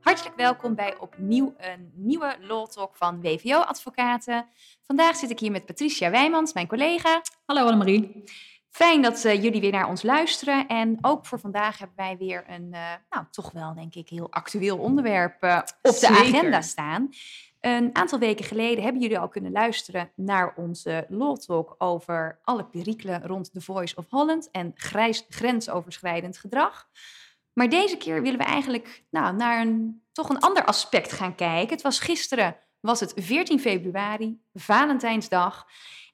Hartelijk welkom bij opnieuw een nieuwe Law Talk van WVO Advocaten. Vandaag zit ik hier met Patricia Wijmans, mijn collega. Hallo Annemarie. Fijn dat uh, jullie weer naar ons luisteren. En ook voor vandaag hebben wij weer een, uh, nou toch wel denk ik, heel actueel onderwerp uh, op Zeker. de agenda staan. Een aantal weken geleden hebben jullie al kunnen luisteren naar onze Law Talk over alle perikelen rond The Voice of Holland en grijs, grensoverschrijdend gedrag. Maar deze keer willen we eigenlijk nou, naar een, toch een ander aspect gaan kijken. Het was gisteren, was het 14 februari, Valentijnsdag.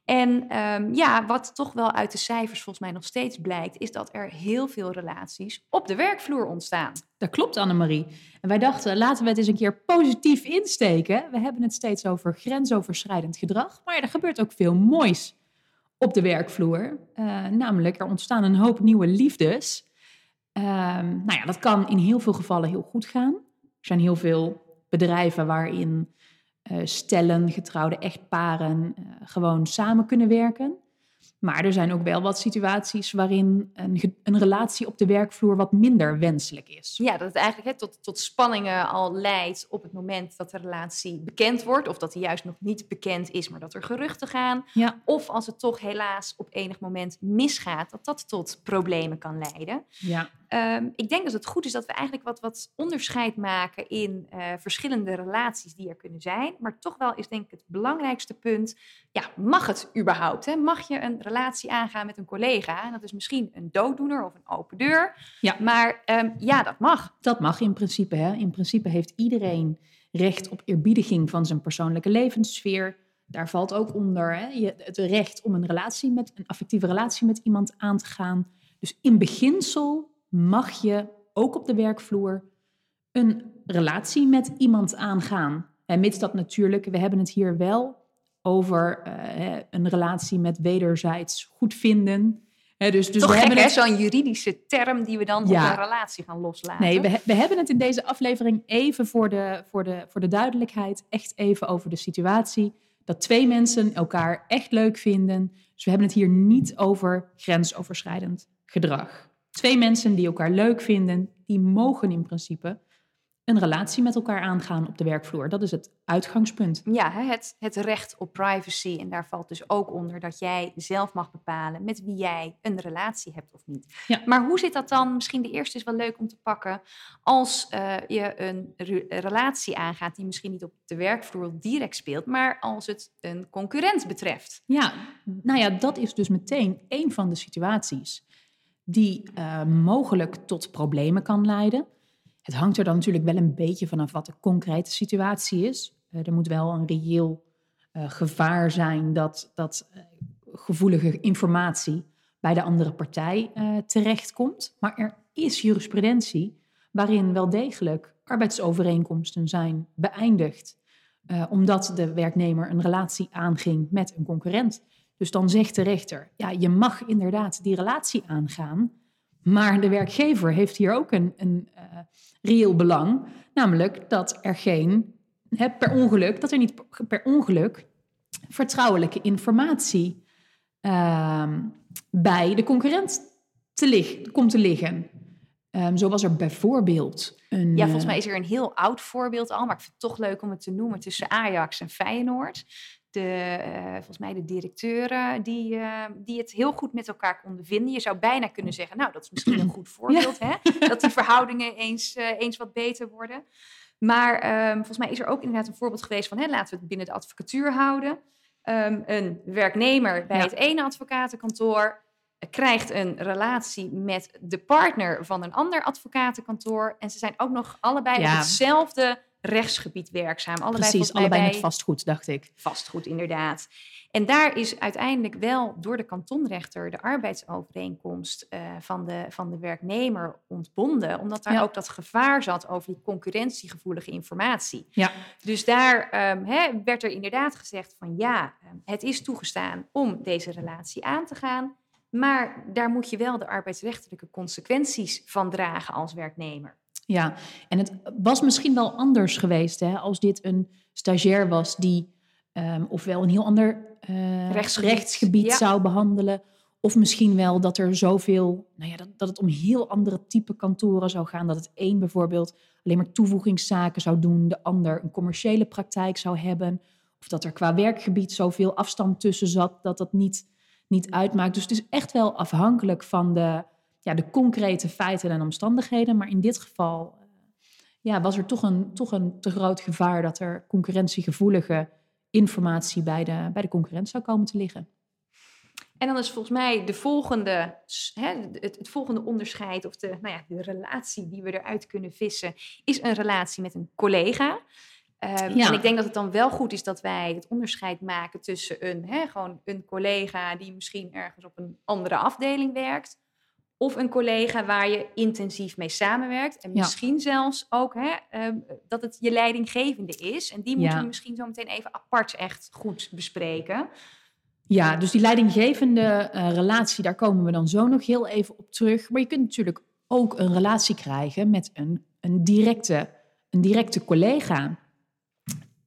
En um, ja, wat toch wel uit de cijfers volgens mij nog steeds blijkt, is dat er heel veel relaties op de werkvloer ontstaan. Dat klopt, Annemarie. En wij dachten, laten we het eens een keer positief insteken. We hebben het steeds over grensoverschrijdend gedrag, maar er gebeurt ook veel moois op de werkvloer. Uh, namelijk, er ontstaan een hoop nieuwe liefdes. Uh, nou ja, dat kan in heel veel gevallen heel goed gaan. Er zijn heel veel bedrijven waarin stellen, getrouwde echtparen uh, gewoon samen kunnen werken. Maar er zijn ook wel wat situaties waarin een, een, relatie op de werkvloer wat minder wenselijk is. Ja, dat het eigenlijk he, tot, tot spanningen al leidt op het moment dat de relatie bekend wordt. Of dat die juist nog niet bekend is, maar dat er geruchten gaan. Ja. Of als het toch helaas op enig moment misgaat, dat dat tot problemen kan leiden. Ja. Um, ik denk dat het goed is dat we eigenlijk wat, wat onderscheid maken in uh, verschillende relaties die er kunnen zijn. Maar toch wel is denk ik het belangrijkste punt, ja, mag het überhaupt? Hè? Mag je een relatie aangaan met een collega? En dat is misschien een dooddoener of een open deur. Ja. Maar um, ja, dat mag. Dat mag in principe. Hè? In principe heeft iedereen recht op eerbiediging van zijn persoonlijke levenssfeer. Daar valt ook onder hè, je, het recht om een relatie met een affectieve relatie met iemand aan te gaan. Dus in beginsel mag je ook op de werkvloer een relatie met iemand aangaan. En mits dat natuurlijk, we hebben het hier wel over uh, een relatie met wederzijds goed vinden. He, dus, dus Toch we gek, hebben het... zo'n juridische term die we dan ja. op een relatie gaan loslaten. Nee, we, we hebben het in deze aflevering even voor de, voor, de, voor de duidelijkheid, echt even over de situatie dat twee mensen elkaar echt leuk vinden. Dus we hebben het hier niet over grensoverschrijdend gedrag. Twee mensen die elkaar leuk vinden, die mogen in principe een relatie met elkaar aangaan op de werkvloer. Dat is het uitgangspunt. Ja, het, het recht op privacy. En daar valt dus ook onder dat jij zelf mag bepalen met wie jij een relatie hebt of niet. Ja. Maar hoe zit dat dan? Misschien de eerste is wel leuk om te pakken. Als uh, je een re relatie aangaat die misschien niet op de werkvloer direct speelt, maar als het een concurrent betreft. Ja, nou ja, dat is dus meteen een van de situaties die uh, mogelijk tot problemen kan leiden. Het hangt er dan natuurlijk wel een beetje vanaf wat de concrete situatie is. Uh, er moet wel een reëel uh, gevaar zijn dat, dat gevoelige informatie bij de andere partij terechtkomt. Maar er is jurisprudentie waarin wel degelijk arbeidsovereenkomsten zijn beëindigd. omdat de werknemer een relatie aanging met een concurrent. Dus dan zegt de rechter, ja, je mag inderdaad die relatie aangaan, maar de werkgever heeft hier ook een, een uh, reëel belang, namelijk dat er geen, hè, per ongeluk, dat er niet per ongeluk vertrouwelijke informatie uh, bij de concurrent te lig, komt te liggen. Um, zo was er bijvoorbeeld een... Ja, volgens mij is er een heel oud voorbeeld al, maar ik vind het toch leuk om het te noemen, tussen Ajax en Feyenoord de, uh, volgens mij de directeuren, die, uh, die het heel goed met elkaar konden vinden. Je zou bijna kunnen zeggen, nou, dat is misschien een goed voorbeeld, ja. hè? dat die verhoudingen eens, uh, eens wat beter worden. Maar um, volgens mij is er ook inderdaad een voorbeeld geweest van, hè, laten we het binnen de advocatuur houden. Um, een werknemer bij ja. het ene advocatenkantoor krijgt een relatie met de partner van een ander advocatenkantoor. En ze zijn ook nog allebei ja. op hetzelfde rechtsgebied werkzaam. Allebei Precies, allebei met vastgoed, dacht ik. Vastgoed, inderdaad. En daar is uiteindelijk wel door de kantonrechter de arbeidsovereenkomst uh, van, de, van de werknemer ontbonden, omdat daar ja. ook dat gevaar zat over die concurrentiegevoelige informatie. Ja. Dus daar um, hè, werd er inderdaad gezegd van ja, het is toegestaan om deze relatie aan te gaan, maar daar moet je wel de arbeidsrechtelijke consequenties van dragen als werknemer. Ja, en het was misschien wel anders geweest hè, als dit een stagiair was die um, ofwel een heel ander uh, rechtsgebied, rechtsgebied ja. zou behandelen, Of misschien wel dat er zoveel, nou ja, dat, dat het om heel andere type kantoren zou gaan. Dat het een bijvoorbeeld alleen maar toevoegingszaken zou doen, de ander een commerciële praktijk zou hebben. Of dat er qua werkgebied zoveel afstand tussen zat dat dat niet, niet uitmaakt. Dus het is echt wel afhankelijk van de, ja, de concrete feiten en omstandigheden. Maar in dit geval eh, ja, was er toch een, toch een te groot gevaar dat er concurrentiegevoelige informatie bij de, bij de concurrent zou komen te liggen. En dan is volgens mij de volgende, hè, het, het, volgende onderscheid of de, nou ja, de relatie die we eruit kunnen vissen, is een relatie met een collega. Um, En ik denk dat het dan wel goed is dat wij het onderscheid maken tussen een, hè, gewoon een collega die misschien ergens op een andere afdeling werkt, of een collega waar je intensief mee samenwerkt. En misschien zelfs ook hè, um, dat het je leidinggevende is. En die moeten we misschien zo meteen even apart echt goed bespreken. Ja, dus die leidinggevende uh, relatie, daar komen we dan zo nog heel even op terug. Maar je kunt natuurlijk ook een relatie krijgen met een, een, directe, een directe collega.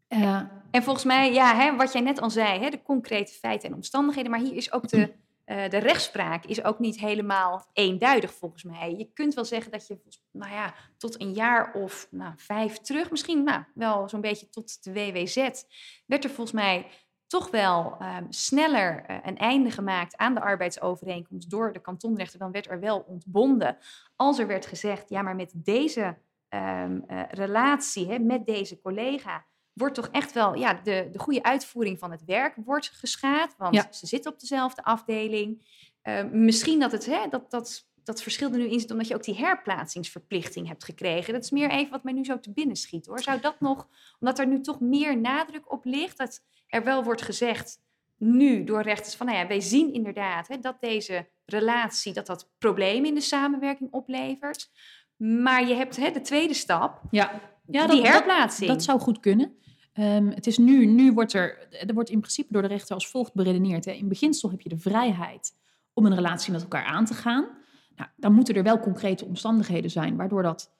Uh, en volgens mij, ja, hè, wat jij net al zei, hè, de concrete feiten en omstandigheden. Maar hier is ook de, uh, de rechtspraak is ook niet helemaal eenduidig volgens mij. Je kunt wel zeggen dat je, nou ja, tot een jaar of nou, vijf terug, misschien nou, wel zo'n beetje tot de WWZ, werd er volgens mij toch wel um, sneller uh, een einde gemaakt aan de arbeidsovereenkomst door de kantonrechter, dan werd er wel ontbonden. Als er werd gezegd, ja, maar met deze um, uh, relatie, hè, met deze collega, wordt toch echt wel ja, de, de goede uitvoering van het werk wordt geschaad. Want ja. ze zitten op dezelfde afdeling. Uh, misschien dat het, hè, dat, dat, dat verschil er nu in zit omdat je ook die herplaatsingsverplichting hebt gekregen. Dat is meer even wat mij nu zo te binnen schiet hoor. Zou dat nog, omdat er nu toch meer nadruk op ligt, dat er wel wordt gezegd nu door rechters van, nou ja, wij zien inderdaad hè, dat deze relatie, dat dat problemen in de samenwerking oplevert. Maar je hebt hè, de tweede stap, ja. Ja, die dat, herplaatsing. Dat, dat, zou goed kunnen. Um, het is nu, nu wordt er, er wordt in principe door de rechter als volgt beredeneerd. Hè. In beginsel heb je de vrijheid om een relatie met elkaar aan te gaan. Nou, dan moeten er wel concrete omstandigheden zijn waardoor dat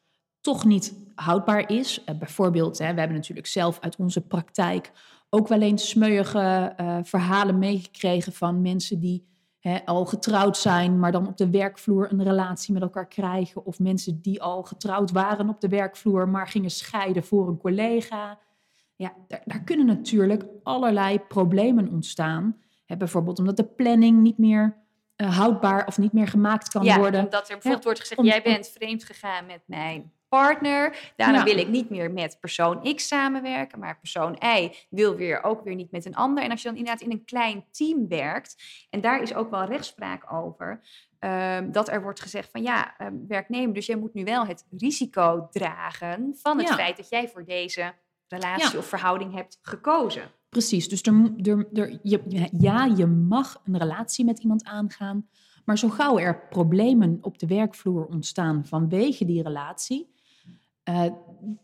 toch niet houdbaar is. Uh, bijvoorbeeld, hè, we hebben natuurlijk zelf uit onze praktijk ook wel eens smeuïge uh, verhalen meegekregen van mensen die hè, al getrouwd zijn, maar dan op de werkvloer een relatie met elkaar krijgen. Of mensen die al getrouwd waren op de werkvloer, maar gingen scheiden voor een collega. Ja, daar, daar kunnen natuurlijk allerlei problemen ontstaan. Hè, bijvoorbeeld omdat de planning niet meer uh, houdbaar of niet meer gemaakt kan ja, worden. Omdat er bijvoorbeeld wordt gezegd, om, jij bent vreemd gegaan met mijn partner. Daarna ja. wil ik niet meer met persoon X samenwerken, maar persoon Y wil weer ook weer niet met een ander. En als je dan inderdaad in een klein team werkt, en daar is ook wel rechtspraak over, um, dat er wordt gezegd van ja, um, werknemer, dus jij moet nu wel het risico dragen van het ja. feit dat jij voor deze relatie ja. of verhouding hebt gekozen. Precies, dus er, er, er, je, ja, je mag een relatie met iemand aangaan, maar zo gauw er problemen op de werkvloer ontstaan vanwege die relatie, uh,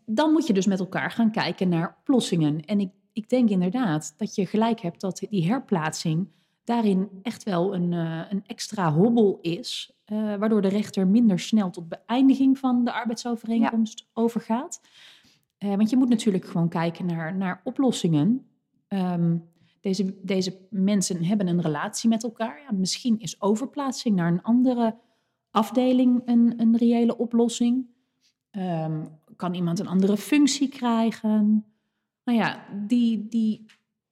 dan moet je dus met elkaar gaan kijken naar oplossingen. En ik, ik denk inderdaad dat je gelijk hebt dat die herplaatsing daarin echt wel een, uh, een extra hobbel is, uh, waardoor de rechter minder snel tot beëindiging van de arbeidsovereenkomst ja. overgaat. Want je moet natuurlijk gewoon kijken naar, naar oplossingen. Um, deze, deze mensen hebben een relatie met elkaar. Ja, misschien is overplaatsing naar een andere afdeling een, een reële oplossing. Um, kan iemand een andere functie krijgen? Nou ja, die, die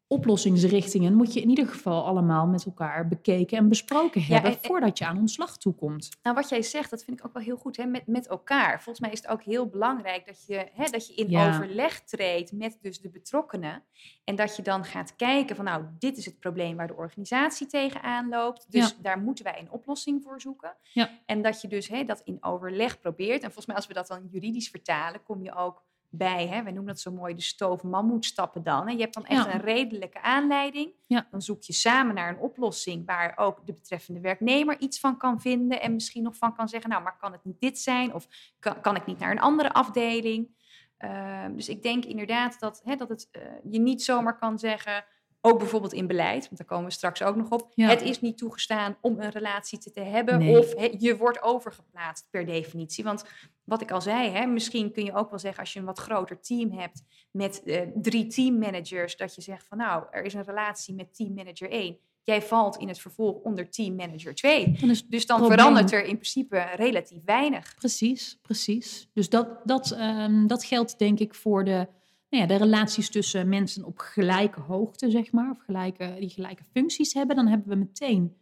oplossingsrichtingen moet je in ieder geval allemaal met elkaar bekeken en besproken hebben ja, en, voordat je aan ontslag toekomt. Nou, wat jij zegt, dat vind ik ook wel heel goed, hè, met, met elkaar. Volgens mij is het ook heel belangrijk dat je, hè, dat je in ja. overleg treedt met dus de betrokkenen. En dat je dan gaat kijken van, nou, dit is het probleem waar de organisatie tegenaan loopt. Dus ja. daar moeten wij een oplossing voor zoeken. En dat je dus hè, dat in overleg probeert. En volgens mij, als we dat dan juridisch vertalen, kom je ook bij. Hè? We noemen dat zo mooi de stoof stappen dan. En je hebt dan echt ja. een redelijke aanleiding. Ja. Dan zoek je samen naar een oplossing waar ook de betreffende werknemer iets van kan vinden. En misschien nog van kan zeggen, nou, maar kan het niet dit zijn? Of kan, kan ik niet naar een andere afdeling? Uh, dus ik denk inderdaad dat, hè, dat het, uh, je niet zomaar kan zeggen... Ook bijvoorbeeld in beleid, want daar komen we straks ook nog op. Ja. Het is niet toegestaan om een relatie te, te hebben. Nee. Of he, je wordt overgeplaatst per definitie. Want wat ik al zei, hè, misschien kun je ook wel zeggen als je een wat groter team hebt met uh, drie teammanagers, dat je zegt van nou, er is een relatie met teammanager 1. jij valt in het vervolg onder team manager 2. Dan is Dus dan probleem- verandert er in principe relatief weinig. Precies, precies. Dus dat, dat, ehm, dat geldt denk ik voor de, nou ja, de relaties tussen mensen op gelijke hoogte, zeg maar. Of gelijke, die gelijke functies hebben. Dan hebben we meteen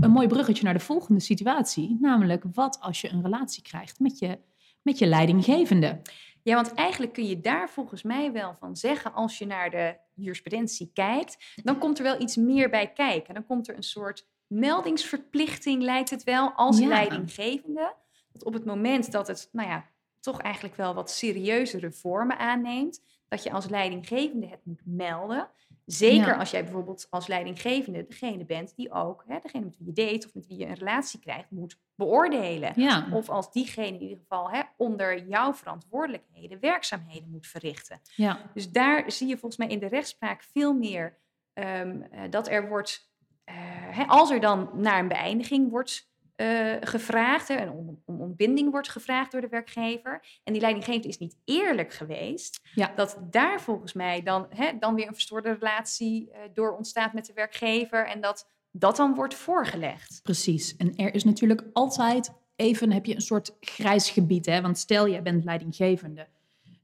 een mooi bruggetje naar de volgende situatie. Namelijk, wat als je een relatie krijgt met je, met je leidinggevende? Ja, want eigenlijk kun je daar volgens mij wel van zeggen, als je naar de jurisprudentie kijkt, dan komt er wel iets meer bij kijken. Dan komt er een soort meldingsverplichting, lijkt het wel, als Ja. leidinggevende. Dat op het moment dat het, nou ja, toch eigenlijk wel wat serieuzere vormen aanneemt, dat je als leidinggevende het moet melden. Zeker Ja. als jij bijvoorbeeld als leidinggevende degene bent die ook, hè, degene met wie je date of met wie je een relatie krijgt, moet beoordelen. Ja, Of als diegene in ieder geval hè, onder jouw verantwoordelijkheden werkzaamheden moet verrichten. ja, Dus daar zie je volgens mij in de rechtspraak veel meer ehm, eh, dat er wordt, eh, hè, als er dan naar een beëindiging wordt eh, gevraagd, hè, en om, om ontbinding wordt gevraagd door de werkgever, en die leidinggevende is niet eerlijk geweest, Ja. dat daar volgens mij dan, hè, dan weer een verstoorde relatie eh, door ontstaat met de werkgever en dat dat dan wordt voorgelegd. precies. En er is natuurlijk altijd even, heb je een soort grijs gebied. Hè? Want stel, jij bent leidinggevende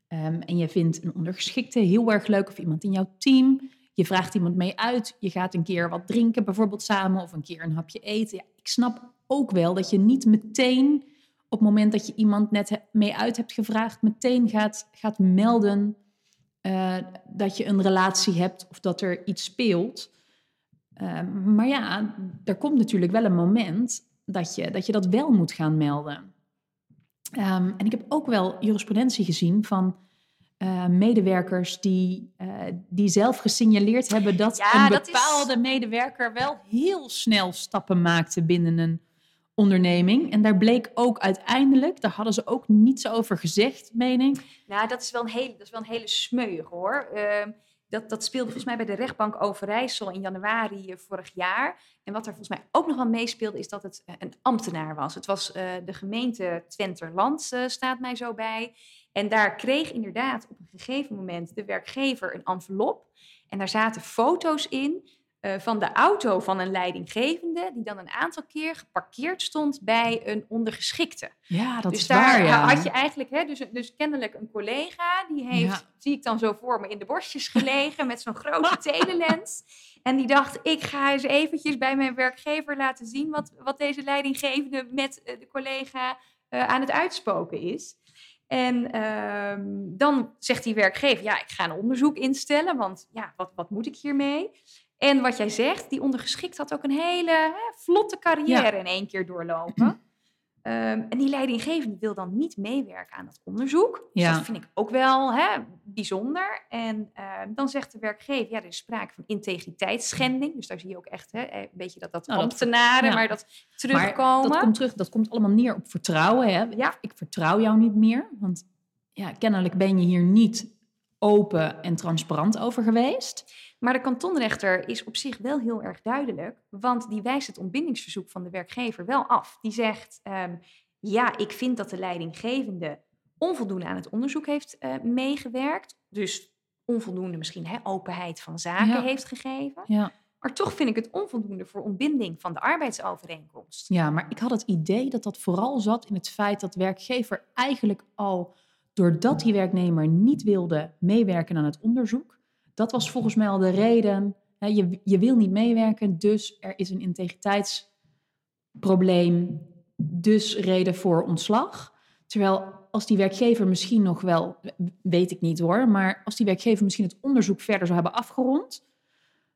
ehm, en je vindt een ondergeschikte heel erg leuk of iemand in jouw team. Je vraagt iemand mee uit, je gaat een keer wat drinken bijvoorbeeld samen of een keer een hapje eten. Ja, ik snap ook wel dat je niet meteen op het moment dat je iemand net mee uit hebt gevraagd, meteen gaat, gaat melden eh, dat je een relatie hebt of dat er iets speelt. Ehm, maar ja, er komt natuurlijk wel een moment dat je dat, je dat wel moet gaan melden. Ehm, en ik heb ook wel jurisprudentie gezien van eh, medewerkers die, eh, die zelf gesignaleerd hebben dat Ja, een dat is- bepaalde medewerker wel heel snel stappen maakte binnen een onderneming. En daar bleek ook uiteindelijk, daar hadden ze ook niets over gezegd, meen ik. Nou, dat is wel een hele, dat is wel een hele smeuig hoor. Ehm, dat, dat speelde volgens mij bij de rechtbank Overijssel in januari eh, vorig jaar. En wat er volgens mij ook nog wel meespeelde, is dat het eh, een ambtenaar was. Het was eh, de gemeente Twenterland, eh, staat mij zo bij. En daar kreeg inderdaad op een gegeven moment de werkgever een envelop. En daar zaten foto's in eh, van de auto van een leidinggevende, die dan een aantal keer geparkeerd stond bij een ondergeschikte. Ja, dat dus is daar waar, ja. had je eigenlijk, hè, dus, dus kennelijk een collega, die heeft, Ja. zie ik dan zo voor me, in de borstjes gelegen met zo'n grote telelens. En die dacht, ik ga eens eventjes bij mijn werkgever laten zien wat, wat deze leidinggevende met eh, de collega eh, aan het uitspoken is. En ehm, dan zegt die werkgever, ja, ik ga een onderzoek instellen, want ja, wat, wat moet ik hiermee? En wat jij zegt, die ondergeschikt had ook een hele hè, vlotte carrière in één keer doorlopen. Ehm, en die leidinggevende wil dan niet meewerken aan dat onderzoek. Dus Ja. dat vind ik ook wel hè, bijzonder. En ehm, dan zegt de werkgever, ja, er is sprake van integriteitsschending. Dus daar zie je ook echt hè, een beetje dat, dat Nou, dat- ambtenaren, ja. maar dat Maar terugkomen. dat komt terug, dat komt allemaal neer op vertrouwen. Hè? Ja. Ik, ik vertrouw jou niet meer, want ja, kennelijk ben je hier niet open en transparant over geweest. Maar de kantonrechter is op zich wel heel erg duidelijk, want die wijst het ontbindingsverzoek van de werkgever wel af. Die zegt, ehm, ja, ik vind dat de leidinggevende onvoldoende aan het onderzoek heeft eh, meegewerkt. Dus onvoldoende misschien hè, openheid van zaken Ja. heeft gegeven. Ja. Maar toch vind ik het onvoldoende voor ontbinding van de arbeidsovereenkomst. ja, maar ik had het idee dat dat vooral zat in het feit dat werkgever eigenlijk al, doordat die werknemer niet wilde meewerken aan het onderzoek, dat was volgens mij al de reden. Je, je wil niet meewerken, dus er is een integriteitsprobleem, dus reden voor ontslag. Terwijl als die werkgever misschien nog wel, weet ik niet hoor, maar als die werkgever misschien het onderzoek verder zou hebben afgerond,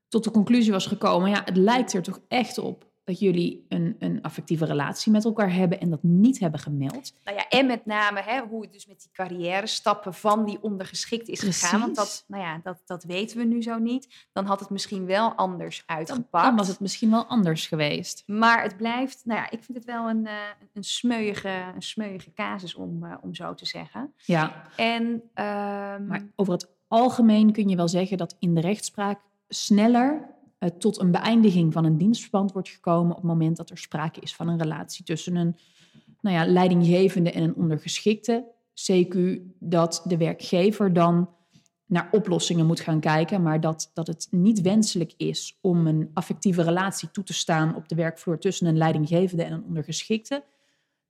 tot de conclusie was gekomen, ja, het lijkt er toch echt op dat jullie een, een affectieve relatie met elkaar hebben en dat niet hebben gemeld. Nou ja, en met name hè, hoe het dus met die carrière stappen van die ondergeschikt is gegaan. Want dat, nou ja, dat, dat weten we nu zo niet. Dan had het misschien wel anders uitgepakt. dan was het misschien wel anders geweest. Maar het blijft, nou ja, ik vind het wel een, eh, een, smeuïge, een smeuïge casus om, eh, om zo te zeggen. Ja, En, ehm, maar over het algemeen kun je wel zeggen dat in de rechtspraak sneller tot een beëindiging van een dienstverband wordt gekomen op het moment dat er sprake is van een relatie tussen een nou ja, leidinggevende en een ondergeschikte. CQ dat de werkgever dan naar oplossingen moet gaan kijken, maar dat, dat het niet wenselijk is om een affectieve relatie toe te staan op de werkvloer tussen een leidinggevende en een ondergeschikte,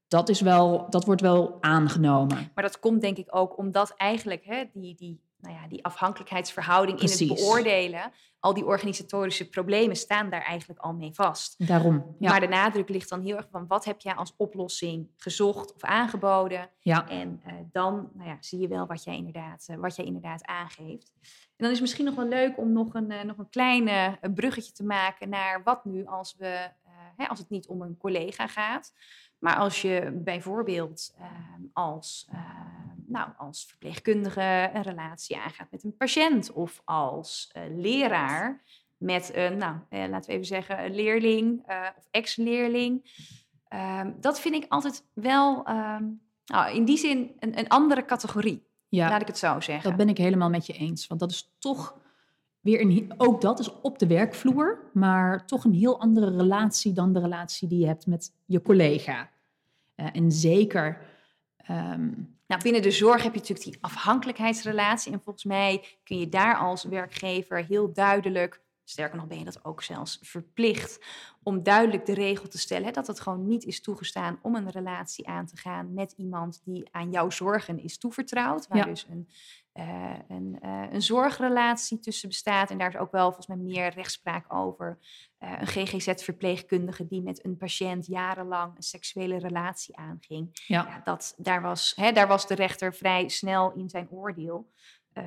dat, is wel, dat wordt wel aangenomen. Maar dat komt denk ik ook omdat eigenlijk hè, die, die, nou ja, die afhankelijkheidsverhouding in het beoordelen, al die organisatorische problemen staan daar eigenlijk al mee vast. Daarom. Ja. Maar de nadruk ligt dan heel erg van wat heb jij als oplossing gezocht of aangeboden. ja. En eh, dan nou ja, zie je wel wat jij, inderdaad, eh, wat jij inderdaad aangeeft. En dan is het misschien nog wel leuk om nog een, eh, nog een klein bruggetje te maken naar wat nu als, we, hè, als het niet om een collega gaat. Maar als je bijvoorbeeld eh, als, nou, als verpleegkundige een relatie aangaat met een patiënt of als eh, leraar met een, nou, eh, laten we even zeggen, een leerling eh, of ex-leerling. Ehm, dat vind ik altijd wel ehm, nou, in die zin een, een andere categorie, ja. laat ik het zo zeggen. Dat ben ik helemaal met je eens. Want dat is toch weer een, ook dat is op de werkvloer, maar toch een heel andere relatie dan de relatie die je hebt met je collega. Eh, en zeker, ehm, Nou, binnen de zorg heb je natuurlijk die afhankelijkheidsrelatie. En volgens mij kun je daar als werkgever heel duidelijk, sterker nog ben je dat ook zelfs verplicht, om duidelijk de regel te stellen hè, dat het gewoon niet is toegestaan om een relatie aan te gaan met iemand die aan jouw zorgen is toevertrouwd. Waar Ja. dus een, eh, een, eh, een zorgrelatie tussen bestaat. En daar is ook wel volgens mij meer rechtspraak over. Eh, een GGZ-verpleegkundige die met een patiënt jarenlang een seksuele relatie aanging ja, ja, dat, daar, was, hè, daar was de rechter vrij snel in zijn oordeel. Eh,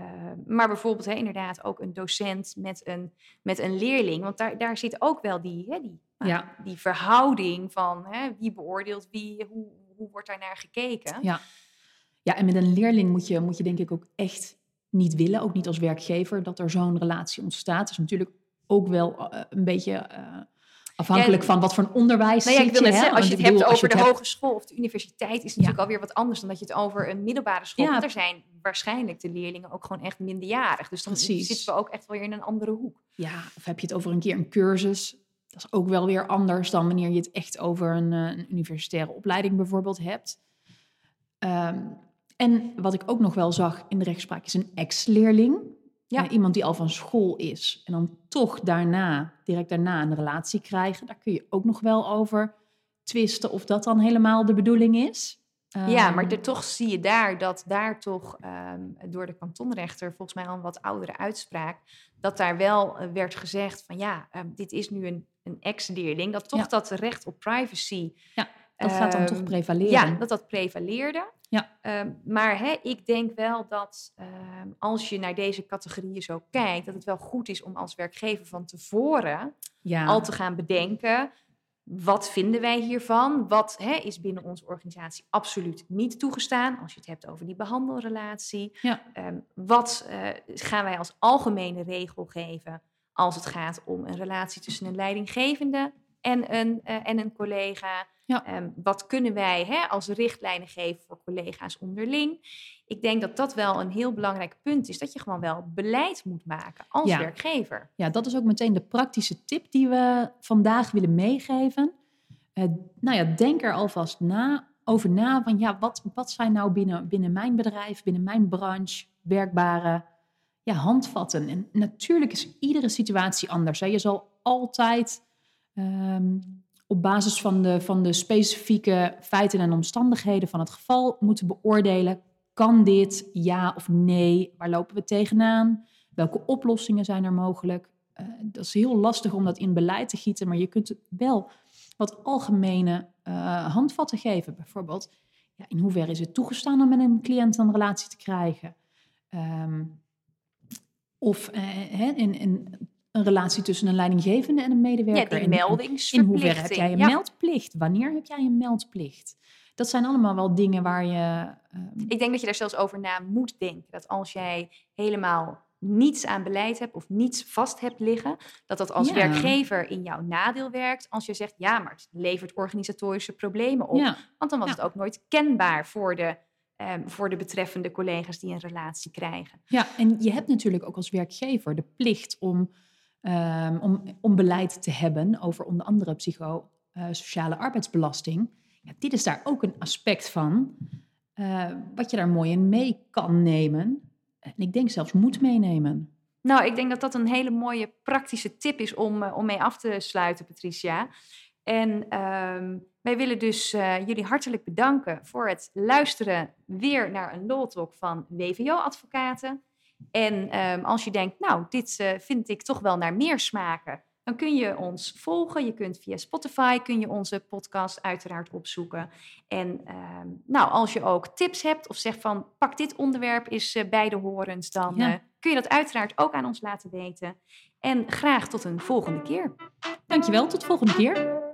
maar bijvoorbeeld hè, inderdaad ook een docent met een, met een leerling. Want daar, daar zit ook wel die, hè, die, Ja. die verhouding van hè, wie beoordeelt wie, hoe, hoe wordt daar naar gekeken. ja. ja, en met een leerling moet je, moet je denk ik ook echt niet willen, ook niet als werkgever, dat er zo'n relatie ontstaat. Het is natuurlijk ook wel eh, een beetje eh, afhankelijk Ja, van wat voor een onderwijs Nou ja, ik wil je. net zeggen, als je het hebt over de hebt- hogeschool of de universiteit, is het natuurlijk alweer wat anders dan dat je het over een middelbare school Ja. Want er zijn waarschijnlijk de leerlingen ook gewoon echt minderjarig. Dus dan Precies. zitten we ook echt wel weer in een andere hoek. Ja, of heb je het over een keer een cursus? Dat is ook wel weer anders dan wanneer je het echt over een, eh, een universitaire opleiding bijvoorbeeld hebt. Ehm, en wat ik ook nog wel zag in de rechtspraak is een ex-leerling. Ja. Iemand die al van school is en dan toch daarna, direct daarna een relatie krijgen. Daar kun je ook nog wel over twisten of dat dan helemaal de bedoeling is. Ja, Ehm, maar er, toch zie je daar dat daar toch ehm, door de kantonrechter, volgens mij al een wat oudere uitspraak, dat daar wel eh, werd gezegd van ja, ehm, dit is nu een, een ex-leerling, dat toch Ja. dat recht op privacy, dat gaat dan toch ehm, prevaleren. ja, dat dat prevaleerde. Ja. Ehm, maar hè, ik denk wel dat ehm, als je naar deze categorieën zo kijkt, dat het wel goed is om als werkgever van tevoren ja. al te gaan bedenken. Wat vinden wij hiervan? Wat hè, is binnen onze organisatie absoluut niet toegestaan? Als je het hebt over die behandelrelatie. Ja. Ehm, wat eh, gaan wij als algemene regel geven als het gaat om een relatie tussen een leidinggevende en een, eh, en een collega? Ja. Ehm, wat kunnen wij hè, als richtlijnen geven voor collega's onderling? Ik denk dat dat wel een heel belangrijk punt is. Dat je gewoon wel beleid moet maken als Ja. werkgever. Ja, dat is ook meteen de praktische tip die we vandaag willen meegeven. Eh, nou ja, denk er alvast na, over na van ja, wat, wat zijn nou binnen, binnen mijn bedrijf, binnen mijn branche werkbare ja, handvatten. En natuurlijk is iedere situatie anders. Hè. Je zal altijd ehm, op basis van de, van de specifieke feiten en omstandigheden van het geval moeten beoordelen. Kan dit, ja of nee? Waar lopen we tegenaan? Welke oplossingen zijn er mogelijk? Eh, dat is heel lastig om dat in beleid te gieten, maar je kunt wel wat algemene eh, handvatten geven. Bijvoorbeeld, ja, in hoeverre is het toegestaan om met een cliënt een relatie te krijgen? Ehm, of eh, in, in een relatie tussen een leidinggevende en een Ja, medewerker. die En- meldingsverplichting. in hoeverre heb jij een Ja. meldplicht? Wanneer heb jij een meldplicht? Dat zijn allemaal wel dingen waar je. ehm, Ik denk dat je daar zelfs over na moet denken. Dat als jij helemaal niets aan beleid hebt of niets vast hebt liggen, dat dat als Ja. werkgever in jouw nadeel werkt. Als je zegt, ja, maar het levert organisatorische problemen op. ja, Want dan was Ja. het ook nooit kenbaar voor de, ehm, voor de betreffende collega's die een relatie krijgen. ja, en je hebt natuurlijk ook als werkgever de plicht om, ehm, om, om beleid te hebben over onder andere psychosociale arbeidsbelasting. Ja, dit is daar ook een aspect van, eh, wat je daar mooi in mee kan nemen. en ik denk zelfs moet meenemen. Nou, ik denk dat dat een hele mooie praktische tip is om, om mee af te sluiten, Patricia. En ehm, wij willen dus uh, jullie hartelijk bedanken voor het luisteren weer naar een Law Talk van WVO-advocaten. En um, als je denkt, nou, dit uh, vind ik toch wel naar meer smaken, dan kun je ons volgen. Je kunt via Spotify kun je onze podcast uiteraard opzoeken. En um, nou, als je ook tips hebt of zegt van pak dit onderwerp is uh, bij de horens, dan ja. kun je dat uiteraard ook aan ons laten weten. En graag tot een volgende keer. Dankjewel, tot de volgende keer.